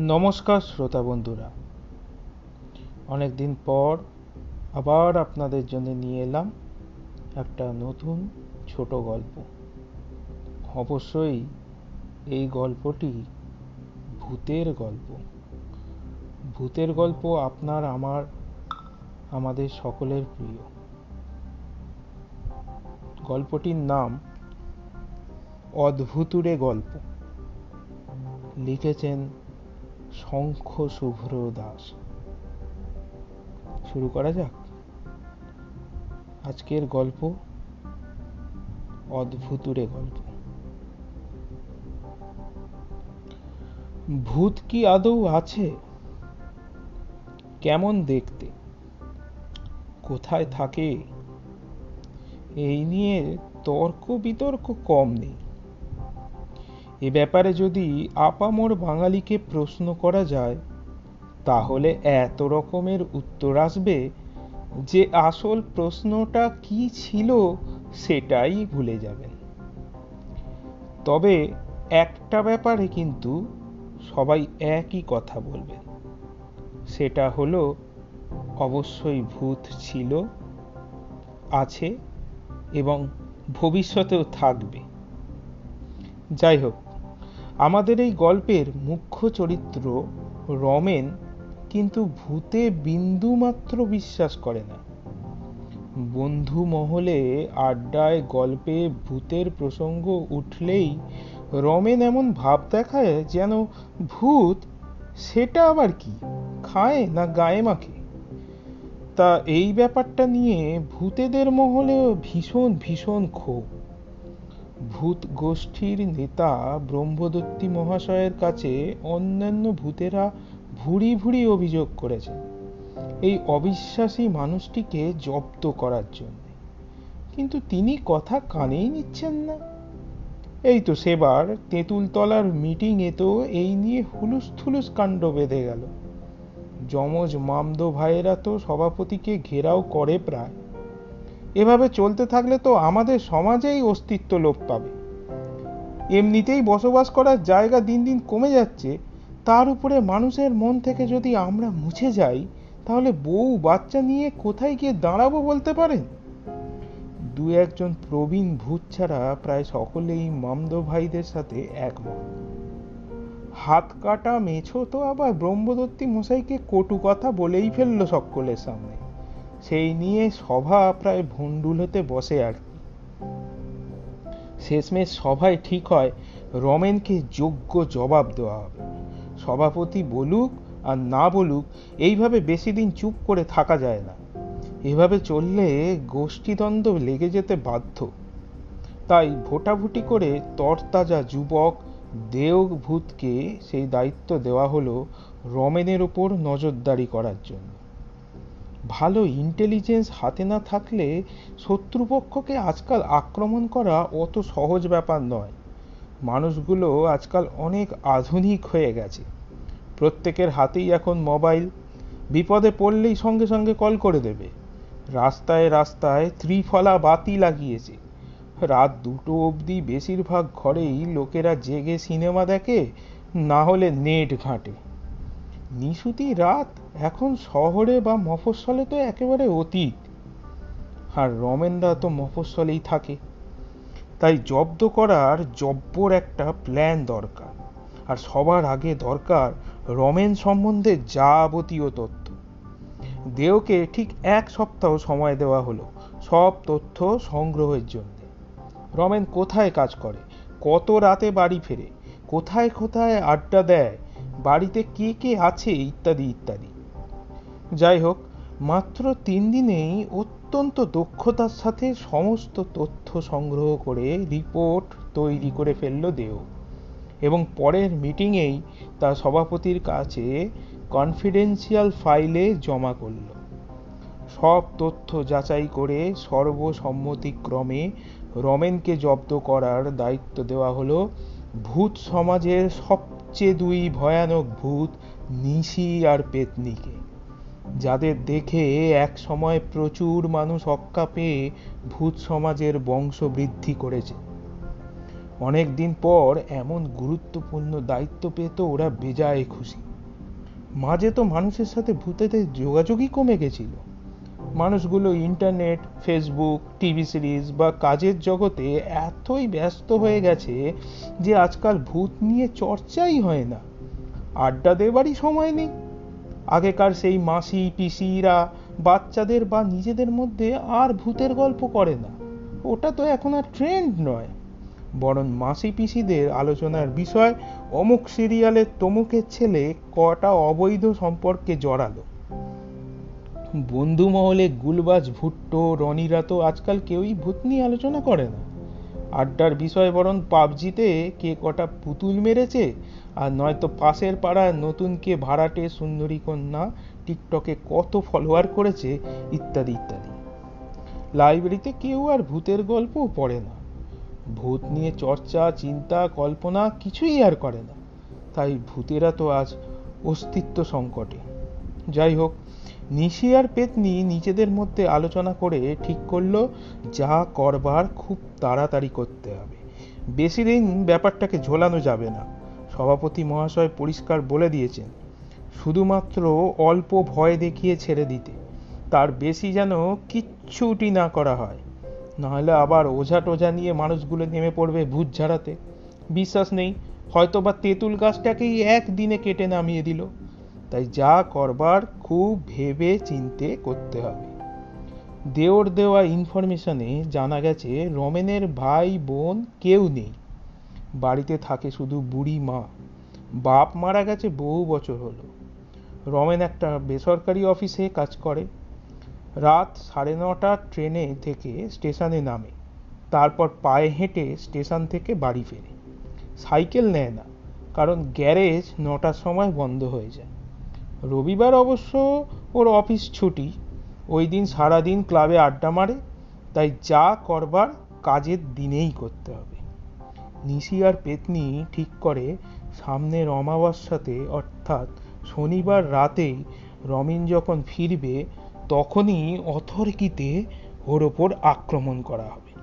নমস্কার শ্রোতা বন্ধুরা। অনেক দিন পর আবার আপনাদের জন্য নিয়ে এলাম একটা নতুন ছোট গল্প। অবশ্যই এই গল্পটি ভূতের গল্প। ভূতের গল্প আপনার, আমার, আমাদের সকলের প্রিয়। গল্পটির নাম অদ্ভুতুরে গল্প। লিখেছেন শঙ্খ শুভ্র দাস। শুরু করা যাক। আজকের গল্প, অদ্ভুতুরে গল্প। ভূত কি আদৌ আছে? কেমন দেখতে? কোথায় থাকে? এই নিয়ে তর্ক বিতর্ক কম নেই। এ ব্যাপারে যদি আপামর বাঙালিকে প্রশ্ন করা যায়, তাহলে এত রকমের উত্তর আসবে যে আসল প্রশ্নটা কি ছিল সেটাই ভুলে যাবেন। তবে একটা ব্যাপারে কিন্তু সবাই একই কথা বলবেন। সেটা হলো, অবশ্যই ভূত ছিল, আছে এবং ভবিষ্যতেও থাকবে। যাই হোক আমাদের এই গল্পের মুখ্য চরিত্র রমেন, কিন্তু ভূতে বিন্দুমাত্র বিশ্বাস করে না। বন্ধু মহলে আড্ডায় গল্পে ভূতের প্রসঙ্গ উঠলেই রমেন এমন ভাব দেখায় যেন ভূত, সেটা আবার কি? খায় না গায়ে মাখে? তা এই ব্যাপারটা নিয়ে ভূতেদের মহলেও ভীষণ ভীষণ ক্ষোভ। ভূত গোষ্ঠীর নেতা ব্রহ্মদত্তি মহাশয়ের কাছে অন্যান্য ভূতেরা ভুরি ভুরি অভিযোগ করেছে। এই অবিশ্বাসী মানুষটিকে জব্দ করার জন্য। কিন্তু তিনি কথা কানেই নিচ্ছেন না। এই তো সেবার তেঁতুলতলার মিটিংয়ে তো এই নিয়ে হুলুস থুলুস কাণ্ড বেঁধে গেল। যমজ মামদো ভাইয়েরা তো সভাপতিকে ঘেরাও করে প্রায়। এভাবে চলতে থাকলে তো আমাদের সমাজেই অস্তিত্ব লোপ পাবে। এমনিতেই বসবাস করার জায়গা দিন দিন কমে যাচ্ছে, তার উপরে মানুষের মন থেকে যদি আমরা মুছে যাই, তাহলে বউ বাচ্চা নিয়ে কোথায় গিয়ে দাঁড়াবো বলতে পারেন? দু একজন প্রবীণ ভূত ছাড়া প্রায় সকলেই মামদো ভাইদের সাথে একমত। হাত কাটা মেছো তো আবার ব্রহ্মদত্তী মশাইকে কটু কথা বলেই ফেলল সকলের সামনে। সেই নিয়ে সভা প্রায় ভণ্ডুল হতে বসে আর শেষমেশ সভায় ঠিক হয় রমেনকে যোগ্য জবাব দেওয়া হবে। সভাপতি বলুক আর না বলুক, এইভাবে বেশি দিন চুপ করে থাকা যায় না। এভাবে চললে গোষ্ঠীদ্বন্দ্ব লেগে যেতে বাধ্য। তাই ভোটাভুটি করে তরতাজা যুবক দেওভূতকে সেই দায়িত্ব দেওয়া হলো রমেনের ওপর নজরদারি করার জন্য। ভালো ইন্টেলিজেন্স হাতে না থাকলে শত্রুপক্ষকে আজকাল আক্রমণ করা অত সহজ ব্যাপার নয়। মানুষগুলো আজকাল অনেক আধুনিক হয়ে গেছে। প্রত্যেকের হাতেই এখন মোবাইল বিপদে পড়লেই সঙ্গে সঙ্গে কল করে দেবে। রাস্তায় রাস্তায় ত্রিফলা বাতি লাগিয়েছে। রাত দুটো অবধি বেশিরভাগ ঘরেই লোকেরা জেগে সিনেমা দেখে, না হলে নেট ঘাঁটে। নিশুতি রাত এখন শহরে বা মফস্বলে তো একেবারে অতীত। আর রমেনদা তো মফস্বলেই থাকে। তাই জব্দ করার জব্বর একটা প্ল্যান দরকার। আর সবার আগে দরকার রমেন সম্বন্ধে যাবতীয় তথ্য। দেওকে ঠিক এক সপ্তাহ সময় দেওয়া হলো সব তথ্য সংগ্রহের জন্য। রমেন কোথায় কাজ করে? কত রাতে বাড়ি ফেরে? কোথায় কোথায় আড্ডা দেয়? বাড়িতে কে কে আছে ইত্যাদি ইত্যাদি। যাই হোক, মাত্র তিন দিনেই অত্যন্ত দক্ষতার সাথে সমস্ত তথ্য সংগ্রহ করে রিপোর্ট তৈরি করে ফেলল দেও। এবং পরের মিটিংয়েই তা সভাপতির কাছে কনফিডেন্সিয়াল ফাইলে জমা করল। সব তথ্য যাচাই করে সর্বসম্মতিক্রমে রমেনকে জব্দ করার দায়িত্ব দেওয়া হলো ভূত সমাজের সবচেয়ে দুই ভয়ানক ভূত নিশি আর পেতনিকে, যাদের দেখে এক সময় প্রচুর মানুষ অক্কা পেয়ে ভূত সমাজের বংশ বৃদ্ধি করেছে। অনেক দিন পর এমন গুরুত্বপূর্ণ দায়িত্ব পেয়ে তো ওরা বেজায় খুশি। মাঝে তো মানুষের সাথে ভূতেদের যোগাযোগই কমে গেছিল। মানুষগুলো ইন্টারনেট ফেসবুক টিভি সিরিজ বা কাজের জগতে এতই ব্যস্ত হয়ে গেছে যে আজকাল ভূত নিয়ে চর্চাই হয় না। আড্ডা দেবারই সময় নেই। আগেকার সেই মাসি, পিসিরা, বাচ্চাদের বা নিজেদের মধ্যে আর ভূতের গল্প করে না। ওটা তো এখন আর ট্রেন্ড নয়। বরং মাসি, পিসিদের আলোচনার বিষয় অমুক সিরিয়ালের তমুকের ছেলে কটা অবৈধ সম্পর্কে জড়ালো। বন্ধু মহলে গুলবাজ ভুট্টো রনিরা তো আজকাল কেউই ভূত নিয়ে আলোচনা করে না। আড্ডার বিষয় বরং পাবজিতে কে কটা পুতুল মেরেছে, আর নয়তো পাশের পাড়ার নতুন কে ভাড়াটে সুন্দরী কন্যা টিকটকে কত ফলোয়ার করেছে, ইত্যাদি ইত্যাদি। লাইব্রেরিতে কেউ আর ভূতের গল্পও পড়ে না। ভূত নিয়ে চর্চা, চিন্তা, কল্পনা কিছুই আর করে না। তাই ভূতেরা তো আজ অস্তিত্ব সংকটে। যাই হোক নিশি আর পেতনি নিজেদের মধ্যে আলোচনা করে ঠিক করল, যা করবার খুব তাড়াতাড়ি করতে হবে। বেশি দিন ব্যাপারটাকে ঝোলানো যাবে না। সভাপতি মহাশয় পরিষ্কার বলে দিয়েছেন, শুধুমাত্র অল্প ভয় দেখিয়ে ছেড়ে দিতে। তার বেশি যেন কিচ্ছুটি না করা হয়। নাহলে আবার ওঝা টোঝা নিয়ে মানুষগুলো নেমে পড়বে ভূত ঝাড়াতে। বিশ্বাস নেই হয়তো বা তেঁতুল গাছটাকেই একদিনে কেটে নামিয়ে দিল। তাই যা করবার খুব ভেবে চিনতে করতে হবে। দেওর দেওয়া ইনফরমেশনে জানা গেছে, রমেনের ভাই বোন কেউ নেই। বাড়িতে থাকে শুধু বুড়ি মা। বাপ মারা গেছে বহু বছর হলো। রমেন একটা বেসরকারি অফিসে কাজ করে। রাত সাড়ে নটার ট্রেনে থেকে স্টেশনে নামে। তারপর পায়ে হেঁটে স্টেশন থেকে বাড়ি ফেরে। সাইকেল নেয় না, কারণ গ্যারেজ নটার সময় বন্ধ হয়ে যায়। রবিবার অবশ্য ওর অফিস ছুটি। ওই দিন সারাদিন ক্লাবে আড্ডা মারে, তাই যা করবার কাজের দিনেই করতে হবে। নিশি আর পেতনি ঠিক করে সামনের অমাবস্যাতে অর্থাৎ শনিবার রাতেই রমিন যখন ফিরবে, তখনই অথর্কিতে ওর ওপর আক্রমণ করা হবে।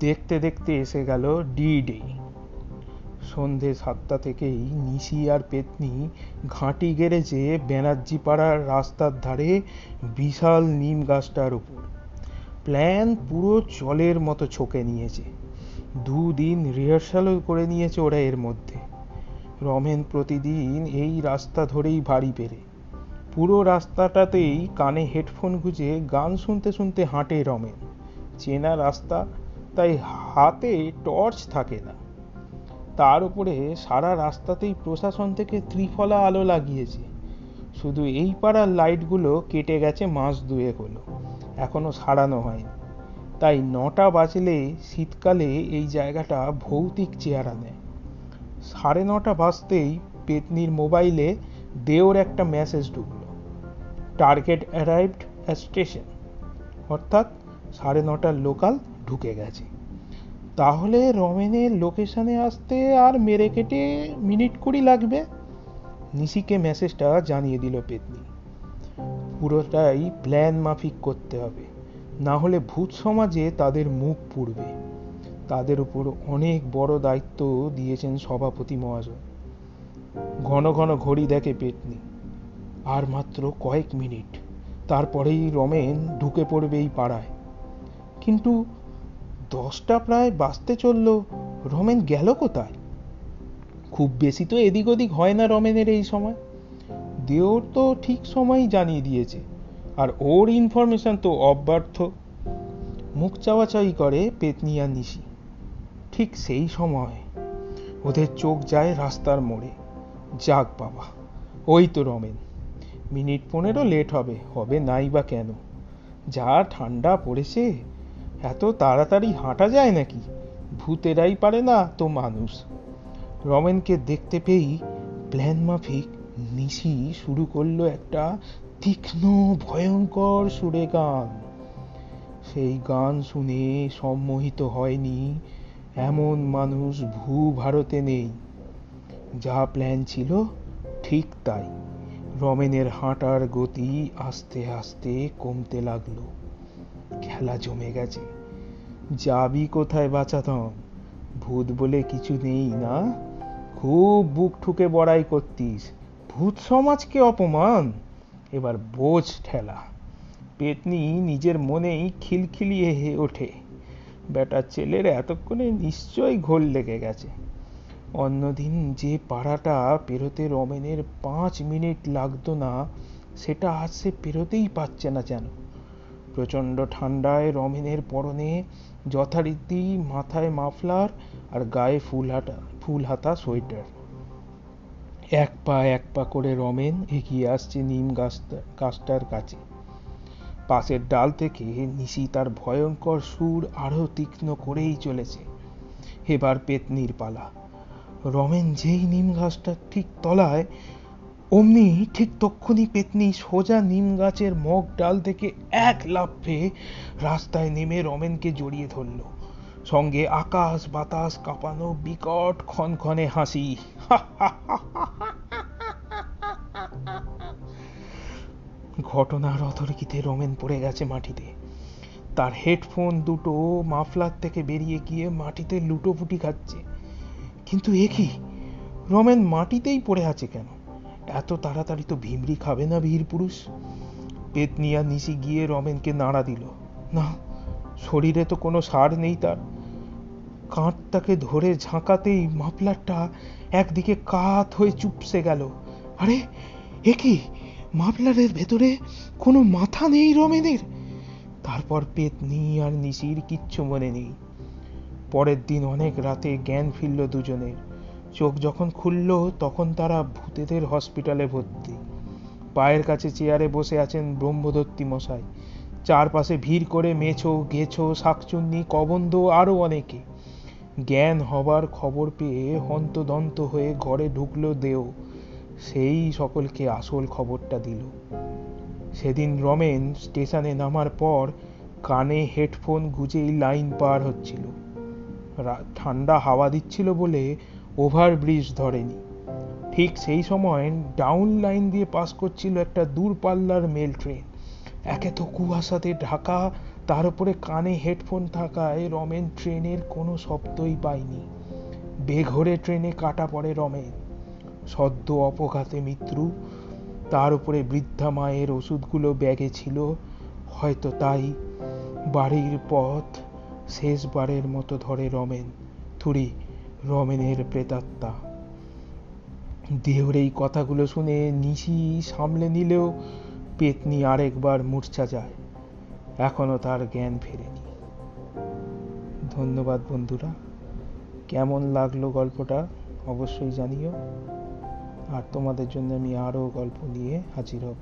দেখতে দেখতে এসে গেল ডি ডে। সন্ধে সাতটা থেকেই নিশি আর পেতনি ঘাঁটি গেড়েছে ব্যানার্জি পাড়ার রাস্তার ধারে বিশাল নিম গাছটার উপর। প্ল্যান পুরো জলের মতো ছকে নিয়েছে। দুদিন রিহার্সালও করে নিয়েছে ওরা এর মধ্যে। রমেন প্রতিদিন এই রাস্তা ধরেই বাড়ি। পেরে পুরো রাস্তাটাতেই কানে হেডফোন গুঁজে গান শুনতে শুনতে হাঁটে রমেন। চেনা রাস্তা, তাই হাতে টর্চ থাকে না। তার উপরে সারা রাস্তাতেই প্রশাসন থেকে ত্রিফলা আলো লাগিয়েছে। শুধু এই পাড়ার লাইটগুলো কেটে গেছে মাস দুয়েক হলো, এখনও সারানো হয়নি। তাই নটা বাজলে শীতকালে এই জায়গাটা ভৌতিক চেহারা নেয় সাড়ে নটা বাজতেই পেতনির মোবাইলে দেওর একটা মেসেজ ঢুকলো, টার্গেট অ্যারাইভড স্টেশন। অর্থাৎ সাড়ে নটার লোকাল ঢুকে গেছে। তাহলে রমেনের লোকেশনে আসতে আর মেরে কেটে মিনিট কুড়ি লাগবে? নিশিকে মেসেজটা জানিয়ে দিল পেতনি। পুরোটাই প্ল্যান মাফিক করতে হবে। না হলে ভূত সমাজে তাদের মুখ পুড়বে। তাদের উপর অনেক বড় দায়িত্ব দিয়েছেন সভাপতি মহাজন। ঘন ঘন ঘড়ি দেখে পেতনি। আর মাত্র কয়েক মিনিট। তারপরেই রমেন ঢুকে পড়বে এই পাড়ায়। কিন্তু দশটা প্রায় বাঁচতে চলল। রমেন গেল কোথায়? খুব বেশি তো এদিক ওদিক হয় না রমেনের এই সময়। দেওর তো ঠিক সময়ই জানিয়ে দিয়েছে, আর ওর ইনফরমেশন তো অব্যর্থ। মুখ চাওয়াচাই করে পেতনি আর নিশি। ঠিক সেই সময় ওদের চোখ যায় রাস্তার মোড়ে। যাক বাবা, ওই তো রমেন। মিনিট পনেরো লেট হবে হবে নাই বা কেন? যা ঠান্ডা পড়েছে এত তাড়াতাড়ি হাঁটা যায় নাকি? ভূতেরাই পারে না তো মানুষ। রমেনকে দেখতে পেয়েই প্ল্যান মাফিক নিশি শুরু করল একটা তীক্ষ্ণ, ভয়ঙ্কর সুরে গান। সেই গান শুনে সম্মোহিত হয়নি এমন মানুষ ভূ ভারতে নেই। যা প্ল্যান ছিল ঠিক তাই। রমেনের হাঁটার গতি আস্তে আস্তে কমতে লাগল। খেলা জমে গেছে। যাবি কোথায় বাঁচাতম? ভূত বলে কিছু নেই না? খুব বুক ঠুকে বড়াই করতিস। ভূত সমাজকে অপমান? এবার বোঝ ঠেলা। পেতনি নিজের মনেই খিলখিলিয়ে হে ওঠে। বেটা ছেলের এতক্ষণে নিশ্চয়ই ঘোল লেগে গেছে। অন্যদিন যে পাড়াটা পেরোতে রমেনের পাঁচ মিনিট লাগতো না, সেটা আজ সে পেরোতেই পারছে না যেন। প্রচণ্ড ঠান্ডায় রমেনের পরনে যথারীতি মাথায় মাফলার আর গায়ে ফুল হাতা ফুল হাতা সোয়েটার। এক পা এক পা করে রমেন এগিয়ে আসছে নিম গাছটা, গাছটার কাছে। পাশের ডাল থেকে নিশি তার ভয়ঙ্কর সুর আরও তীক্ষ্ণ করেই চলেছে। এবার পেতনির পালা। রমেন যেই নিম গাছটার ঠিক তলায় অমনি ঠিক তক্ষুনি পেতনি সোজা নিম গাছের মগ ডাল থেকে এক লাফে রাস্তায় নেমে রমেনকে জড়িয়ে ধরল। সঙ্গে আকাশ বাতাস কাঁপানো বিকট ক্ষণক্ষণে হাসি। ঘটনার অথরকিতে রমেন পড়ে গেছে মাটিতে। তার হেডফোন দুটো মাফলার থেকে বেরিয়ে গিয়ে মাটিতে লুটোপুটি খাচ্ছে। কিন্তু এ কি? রমেন মাটিতেই পড়ে আছে কেন? এত তাড়াতাড়ি তো ভিমরি খাবে না বীর পুরুষ? পেতনিয়া নিশি গিয়ে রমেনকে নাড়া দিল। না, শরীরে তো কোনো সার নেই তার। কাঁধটাকে ধরে ঝাঁকাতেই মাফলারটা একদিকে কাত হয়ে চুপসে গেল। আরে, এ কি? মাফলারের ভেতরে কোনো মাথা নেই রমেনের? তারপর পেতনি আর নিশির কিচ্ছু মনে নেই। পরের দিন অনেক রাতে জ্ঞান ফিরল দুজনের। চোখ যখন খুলল, তখন তারা ভূতেদের হসপিটালে ভর্তি। পায়ের কাছে চেয়ারে বসে আছেন ব্রহ্মদত্তি মশাই। চারপাশে ভিড় করে মেছো গেছো শাকচুন্নি কবন্দ আরও অনেকে। জ্ঞান হবার খবর পেয়ে হন্তদন্ত হয়ে ঘরে ঢুকলো দেও। সেই সকলকে আসল খবরটা দিল। সেদিন রমেন স্টেশনে নামার পর কানে হেডফোন গুজেই লাইন পার হচ্ছিল। ঠান্ডা হাওয়া দিচ্ছিল বলে ওভারব্রিজ ধরেনি। ঠিক সেই সময় ডাউন লাইন দিয়ে পাস করছিল একটা দূরপাল্লার মেল ট্রেন। একে তো কুয়াশাতে ঢাকা, তার উপরে কানে হেডফোন থাকায় রমেন ট্রেনের কোনো শব্দই পায়নি। বেঘরে ট্রেনে কাটা পড়ে রমেন। সদ্য অপঘাতে মৃত্যু, তার উপরে বৃদ্ধা মায়ের ওষুধগুলো ব্যাগে ছিল। হয়তো তাই বাড়ির পথ শেষবারের মতো ধরে রমেন। থুড়ি রমেনের প্রেতাত্মা। দেহর এই কথাগুলো শুনে নিশি সামলে নিলেও পেতনি আরেকবার মূর্ছা যায়। এখনও তার জ্ঞান ফেরেনি। ধন্যবাদ বন্ধুরা। কেমন লাগল গল্পটা অবশ্যই জানিও। আর তোমাদের জন্য আমি আরও গল্প নিয়ে হাজির হব।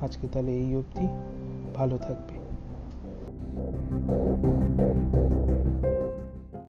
আজকে তাহলে এই অবধি। ভালো থাকবে।